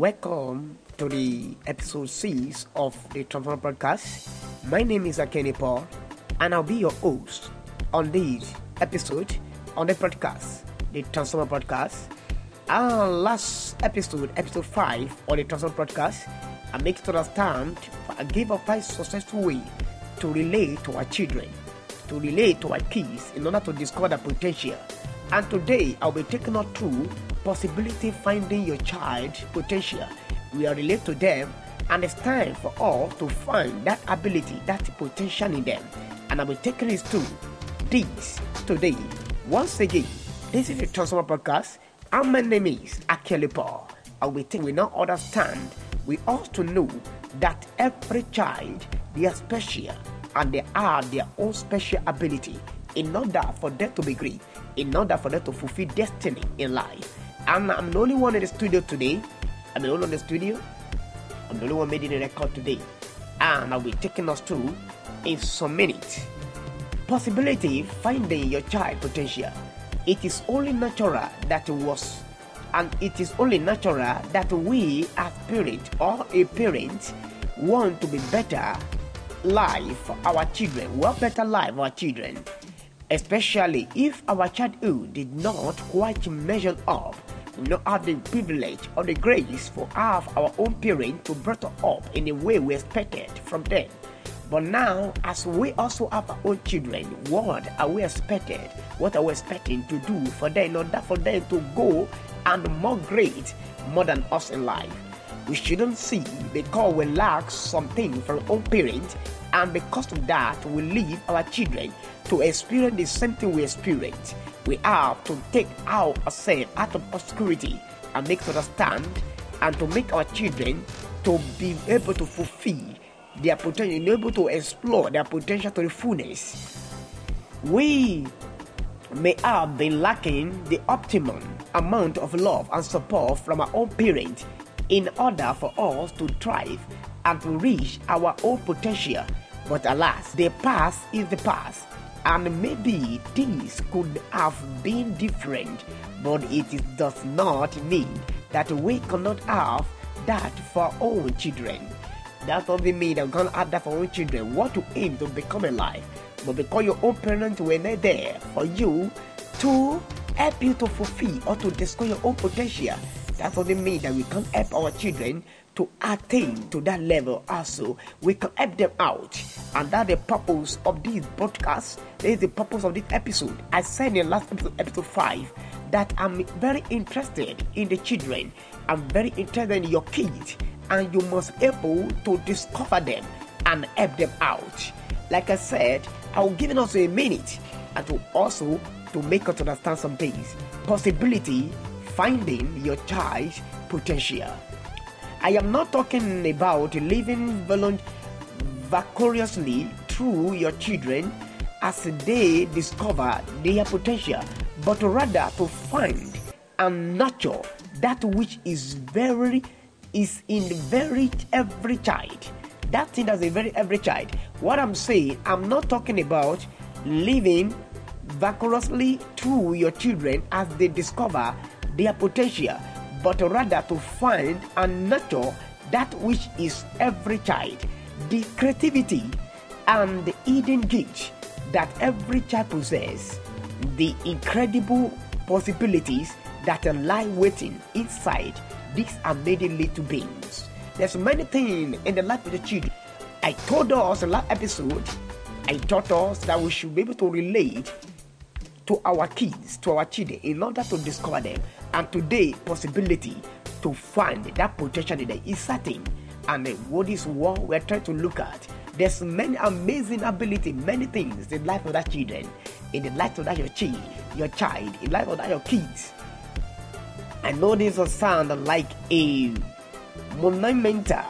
Welcome to the episode 6 of the Transformer Podcast. My name is Akeni Paul, and I'll be your host on this episode on the podcast, the Transformer Podcast. Our last episode, episode 5 on the Transformer Podcast, I make it to understand I gave a five successful way to relate to our children, to relate to our kids in order to discover their potential. And today I'll be taking us through possibility finding your child potential. We are relate to them and it's time for all to find that ability, that potential in them. And I will take this to this today. Once again, this is the Transformer Podcast, and my name is Akeli Paul. And we think we now understand, we ought to know that every child, they are special and they are their own special ability in order for them to be great, in order for them to fulfill destiny in life. And I'm the only one in the studio today. I'm the only one in the studio. I'm the only one making the record today. And I'll be taking us through in some minutes. Possibility finding your child potential. It is only natural that it was, and it is only natural that we as parents or a parent want to be better life for our children, want better life for our children, especially if our childhood did not quite measure up we not have the privilege or the grace for have our own parents to us up in the way we expected from them. But now, as we also have our own children, what are we expected? What are we expecting to do for them in order for them to go and more great more than us in life? We shouldn't see because we lack something from our parents, and because of that, we leave our children to experience the same thing we experience we have to take our ourselves out of obscurity and make to understand and to make our children to be able to fulfill their potential, able to explore their potential to the fullness. We may have been lacking the optimum amount of love and support from our own parents in order for us to thrive and to reach our own potential. But alas, the past is the past and maybe things could have been different, but it does not mean that we cannot have that for our children. That doesn't mean that we're gonna have that for our children. What to aim to become alive, but because your own parents were not there for you to help you to fulfill or to discover your own potential. That doesn't mean that we can't help our children to attain to that level also. We can help them out. And that the purpose of this broadcast that is the purpose of this episode. I said in the last episode episode 5 that i'm very interested in the children. I'm very interested in your kids. And you must be able to discover them and help them out. Like i said i will give us a minute. And to also to make us understand some things. Possibility finding your child's potential I am not talking about living vicariously through your children as they discover their potential, but rather to find and nurture that which is very is in very every child. That thing that's in very every child. What I'm saying, I'm not talking about living vicariously through your children as they discover their potential, but rather to find and nurture that which is every child, the creativity and the hidden gift that every child possesses, the incredible possibilities that lie waiting inside these amazing little beings. There's many things in the life of the children. I told us in last episode, I taught us that we should be able to relate to our kids, to our children, in order to discover them. And today, possibility to find that potential in them is certain. And what is what we're trying to look at? There's many amazing ability, many things in the life of that children, in the life of that your child, your child, in the life of that your kids. I know this will sound like a monumental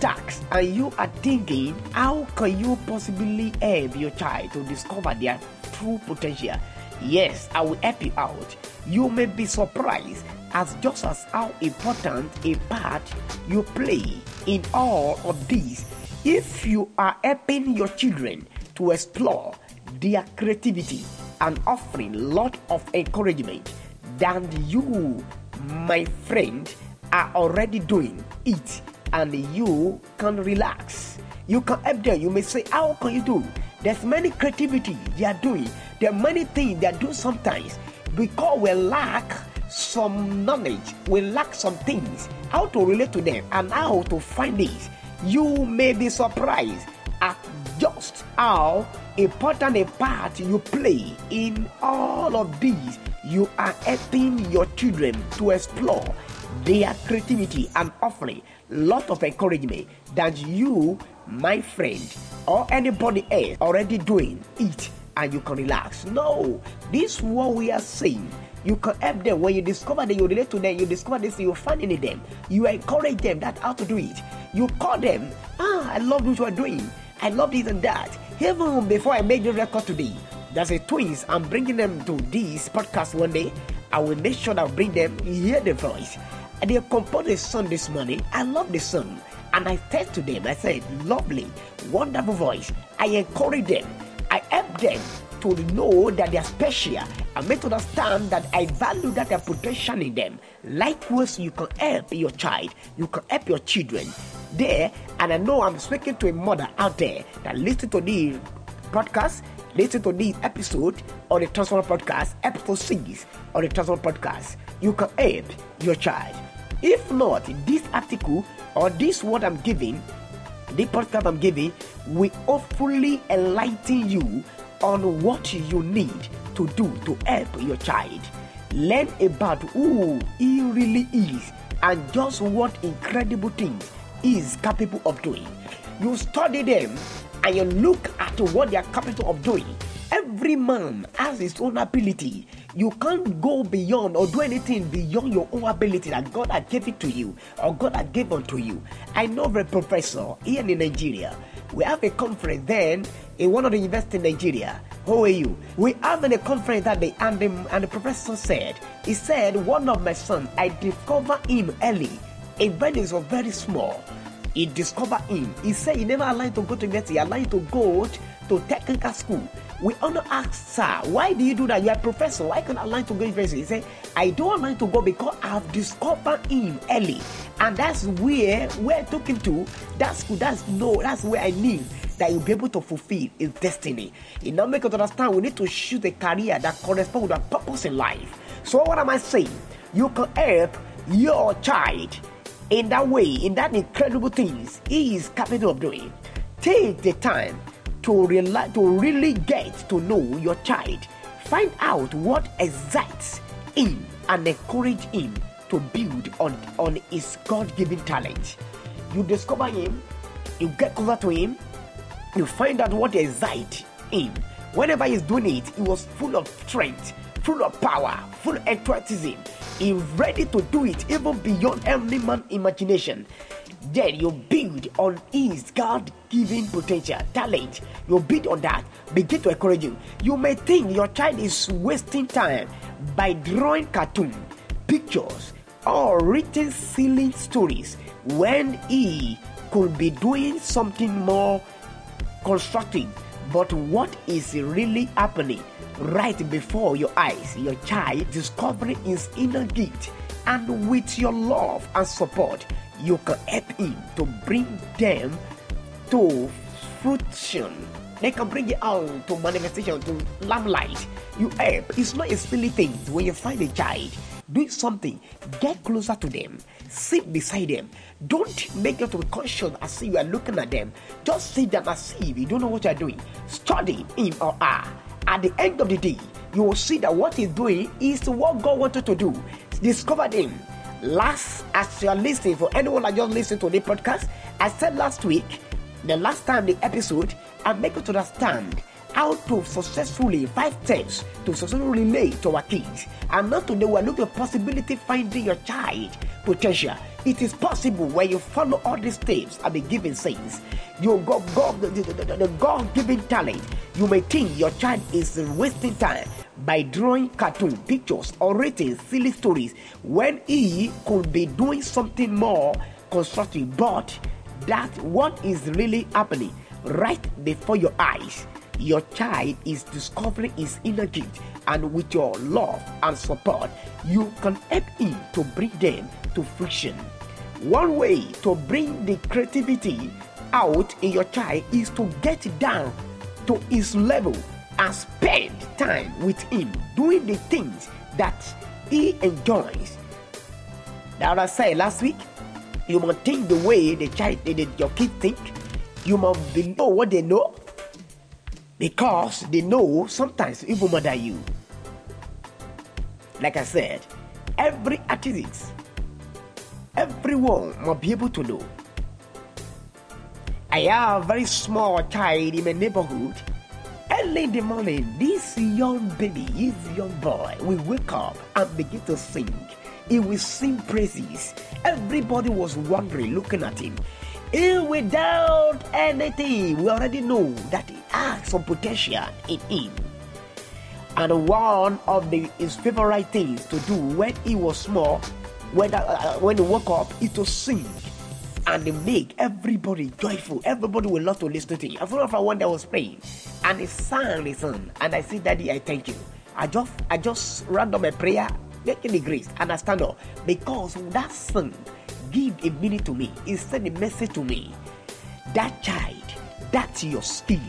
task, and you are thinking, how can you possibly help your child to discover their true potential? Yes, I will help you out. You may be surprised as just as how important a part you play in all of these. If you are helping your children to explore their creativity and offering lot of encouragement, then you, my friend, are already doing it and you can relax. You can help them. You may say, How can you do? There's many creativity they are doing. There are many things they do sometimes because we lack some knowledge, we lack some things, how to relate to them and how to find these. You may be surprised at just how important a part you play in all of these. You are helping your children to explore their creativity and offering lot of encouragement that you, my friend, or anybody else already doing it and you can relax. No, this is what we are saying. You can help them when you discover that you relate to them, you discover this, you find in them, you encourage them that how to do it. You call them, ah, I love what you are doing. I love this and that. Even before I make the record today, there's a twins. I'm bringing them to this podcast one day. I will make sure that I bring them, hear the voice. And they composed a song this morning. I love the song. And I said to them, I said, lovely, wonderful voice. I encourage them. I help them to know that they are special and make to understand that I value that their potential in them. Likewise, you can help your child, you can help your children there. And I know I'm speaking to a mother out there that listen to the podcast, listen to this episode on the Transformer Podcast, episode 6 on the Transformer Podcast. You can help your child. If not, this article or this what I'm giving, the podcast I'm giving, will hopefully enlighten you on what you need to do to help your child. Learn about who he really is and just what incredible things he is capable of doing. You study them and you look at what they are capable of doing. Every man has his own ability. You can't go beyond or do anything beyond your own ability that God had given to you or God had given to you. I know a professor here in Nigeria. We have a conference then in one of the universities in Nigeria. How are you? We have a conference that day, and the, and the professor said, he said, one of my sons, I discovered him early. A when he was very small, he discovered him. He said he never allowed to go to university, he allowed to go to technical school. We only ask, sir, why do you do that? You are a professor. Why can't I allow to go university? He said, I don't allow to go because I've discovered him early. And that's where where I took him to. That's that's no, that's where I knew that you'll be able to fulfill his destiny. It now make us understand we need to choose a career that corresponds with our purpose in life. So what am I saying? You can help your child in that way, in that incredible things he is capable of doing. Take the time to, reali- to really get to know your child. Find out what excites him and encourage him to build on, on his God given talent. You discover him, you get closer to him, you find out what excites him. Whenever he's doing it, he was full of strength, full of power, full of enthusiasm. He's ready to do it even beyond any man's imagination. Then you build on his God given potential, talent. You build on that. Begin to encourage him. You may think your child is wasting time by drawing cartoon, pictures, or written silly stories when he could be doing something more constructive. But what is really happening right before your eyes? Your child discovering his inner gift, and with your love and support, you can help him to bring them to fruition. They can bring it out to manifestation, to lamplight. You help. It's not a silly thing when you find a child. Do something. Get closer to them. Sit beside them. Don't make it to be conscious as if you are looking at them. Just sit down as if you don't know what you are doing. Study him or her. At the end of the day, you will see that what he's doing is what God wanted to do. Discover him. Last, as you are listening, for anyone that just listened to the podcast, I said last week, the last time the episode, I make you to understand how to successfully five steps to successfully relate to our kids. And not today we're looking at possibility finding your child potential. It is possible when you follow all these steps and be given saints. Your God, God, the, the, the, the God-given talent. You may think your child is wasting time, by drawing cartoon pictures or writing silly stories when he could be doing something more constructive but that what is really happening right before your eyes your child is discovering his inner gift and with your love and support you can help him to bring them to fruition one way to bring the creativity out in your child is to get down to his level and spend time with him doing the things that he enjoys. That I said last week, you must think the way the child, the, your kid think. You must know what they know because they know sometimes even more than you. Like I said, every artist, everyone must be able to know. I have a very small child in my neighborhood Early in the morning, this young baby, this young boy, will wake up and begin to sing. He will sing praises. Everybody was wondering, looking at him. He, without anything, we already know that he has some potential in him. And one of the, his favorite things to do when he was small, when, uh, when he woke up, is to sing and make everybody joyful. Everybody will love to listen to you. I remember one that was playing, and he sang the song, and I said, Daddy, I thank you. I just I just ran on my prayer, making the grace, and I stand up because that song give a meaning to me. It sent a message to me. That child, that's your speed.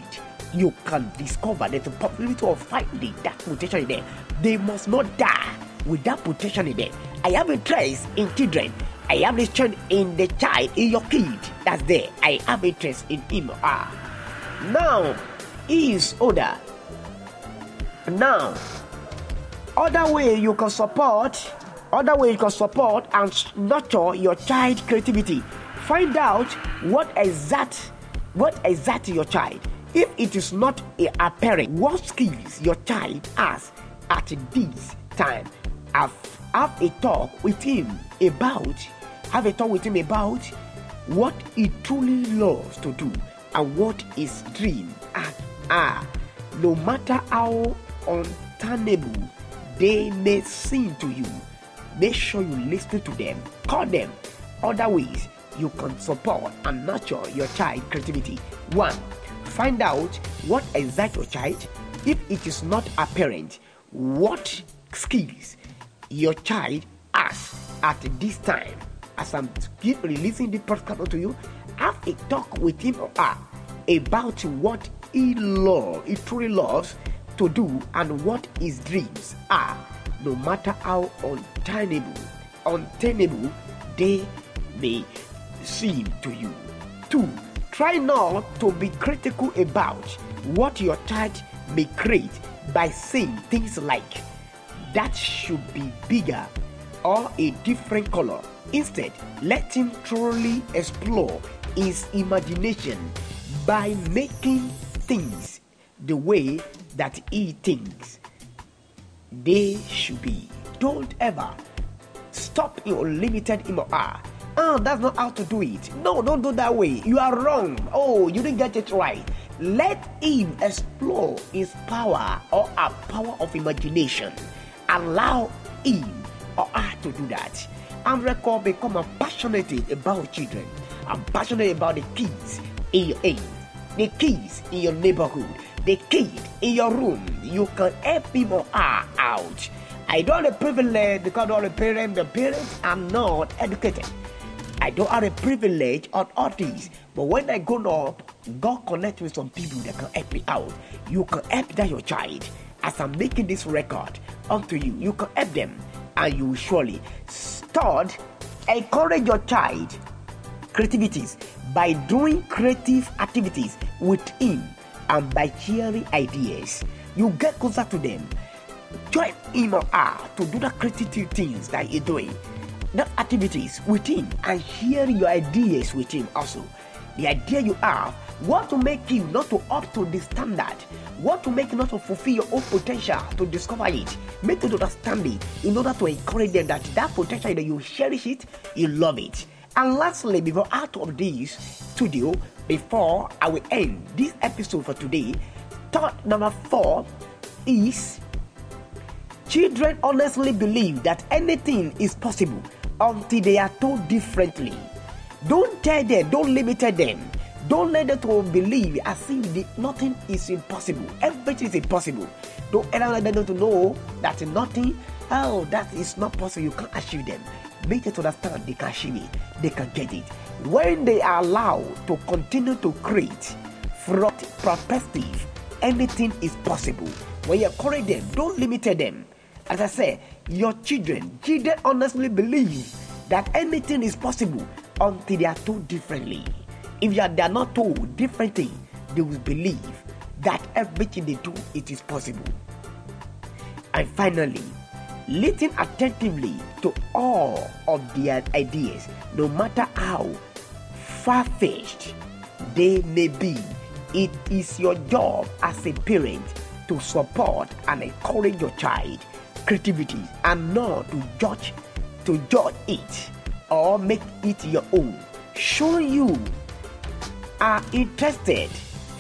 You can discover that the possibility of finding that potential in them. They must not die with that potential in them. I have interest in children I have interest in the child, in your kid that's there. I have interest in him her. Now, he is older. Now, other way you can support, other way you can support and nurture your child creativity. Find out what exact, what exactly your child. If it is not apparent, what skills your child has at this time. Have, have a talk with him about have a talk with him about what he truly loves to do and what his dreams are. No matter how untenable they may seem to you, make sure you listen to them, call them. Other ways you can support and nurture your child creativity. One, find out what exact your child, if it is not apparent, what skills your child has at this time as I'm keep releasing the podcast to you, have a talk with him or her about what he loves, he truly loves to do, and what his dreams are, no matter how untenable, untenable they may seem to you. Two, try not to be critical about what your child may create by saying things like, that should be bigger or a different color Instead, let him truly explore his imagination by making things the way that he thinks they should be. Don't ever stop your limited him Ah. Oh, that's not how to do it. No, don't do that way. You are wrong. Oh, you didn't get it right. Let him explore his power or a power of imagination. Allow him or her to do that and record become a passionate about children. I'm passionate about the kids in your age, the kids in your neighborhood, the kid in your room. You can help people out. I don't have a privilege because all the parents, the parents are not educated. I don't have a privilege on all these. But when I go up, God connect with some people that can help me out. You can help that your child. As I'm making this record unto you, you can help them and you will surely Third, encourage your child creativities by doing creative activities with him and by sharing ideas. You get closer to them. Join him or her to do the creative things that you're doing. The activities with him and share your ideas with him also. The idea you have, what to make you not to up to the standard what to make you not to fulfill your own potential to discover it make them understand it in order to encourage them that that potential that you cherish it you love it and lastly before out of this studio before i will end this episode for today thought number four is Children honestly believe that anything is possible until they are told differently. Don't tell them, don't limit them. Don't let them to believe as if nothing is impossible. Everything is impossible. Don't allow them to know that nothing, oh, that is not possible. You can't achieve them. Make them understand they can achieve it. They can get it. When they are allowed to continue to create from perspective, anything is possible. When you encourage them, don't limit them. As I say, your children, children honestly believe that anything is possible until they are told differently. If they are not told differently, they will believe that everything they do it is possible. And finally, listen attentively to all of their ideas, no matter how far fetched they may be. It is your job as a parent to support and encourage your child creativity and not to judge to judge it or make it your own. Show you are interested.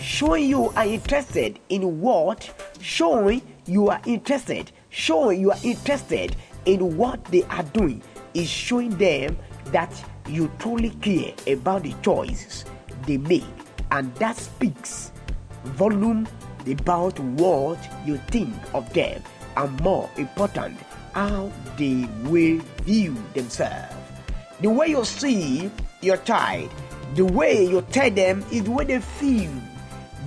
Showing you are interested in what? Showing you are interested. Showing you are interested in what they are doing. Is showing them that you truly care about the choices they make and that speaks volume about what you think of them and more important, how they will view themselves. The way you see your child, the way you tell them is the way they feel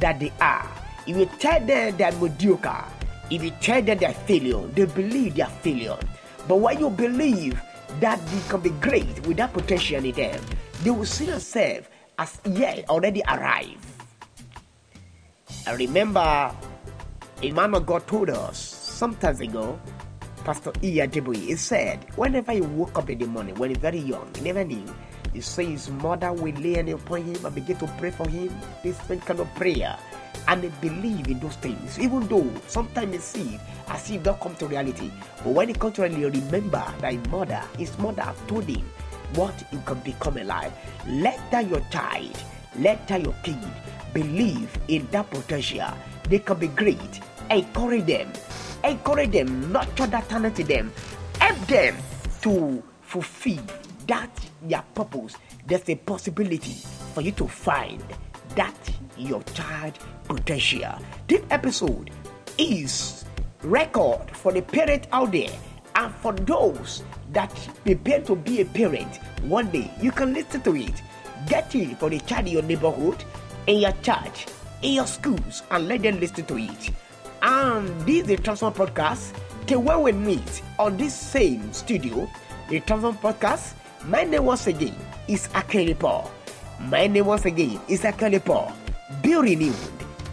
that they are. If you tell them they're mediocre, if you tell them they're failure, they believe they're failure. But when you believe that they can be great with that potential in them, they will see themselves as yet already arrived. I remember a man of God told us some time ago, Pastor E.A. Adeboye, he said, whenever he woke up in the morning, when he's very young, he never knew. He said his mother will lay hands upon him and begin to pray for him. This kind of prayer. And they believe in those things, even though sometimes they see as if don't come to reality. But when it comes to reality, remember that mother, his mother have told him what he can become alive. Let that your child, let that your kid believe in that potential. They can be great. Encourage them encourage them, nurture that talent in them, help them to fulfill that their purpose. There's a possibility for you to find that your child potential. This episode is record for the parent out there and for those that prepare to be a parent one day you can listen to it get it for the child in your neighborhood in your church in your schools and let them listen to it and this is the Transform Podcast. Okay, when we meet on this same studio, the Transform Podcast, my name once again is Akeli Paul. My name once again is Akeli Paul. Be renewed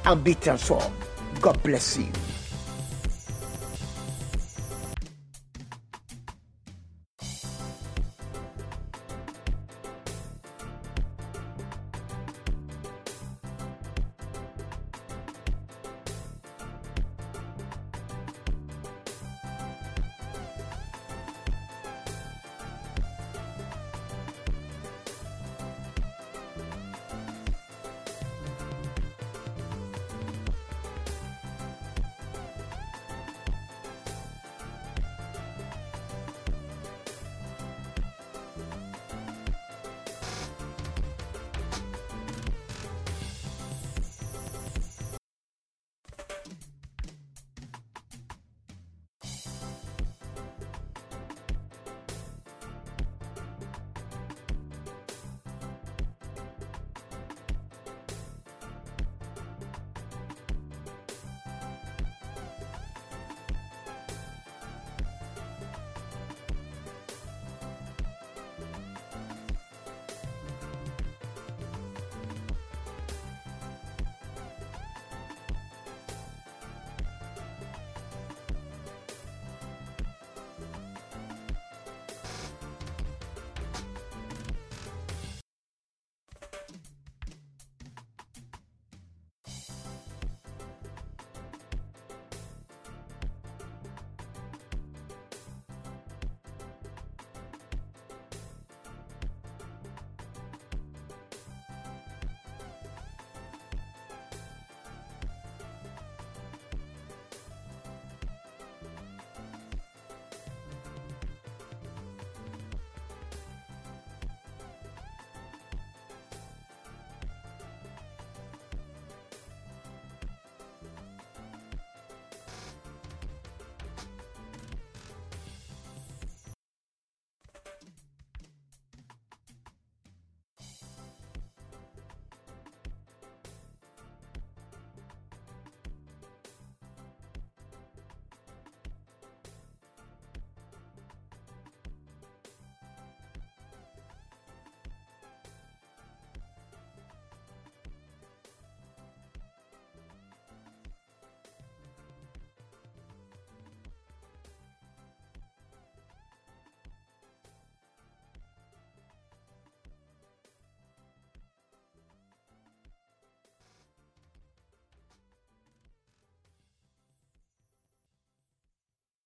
and be transformed. God bless you.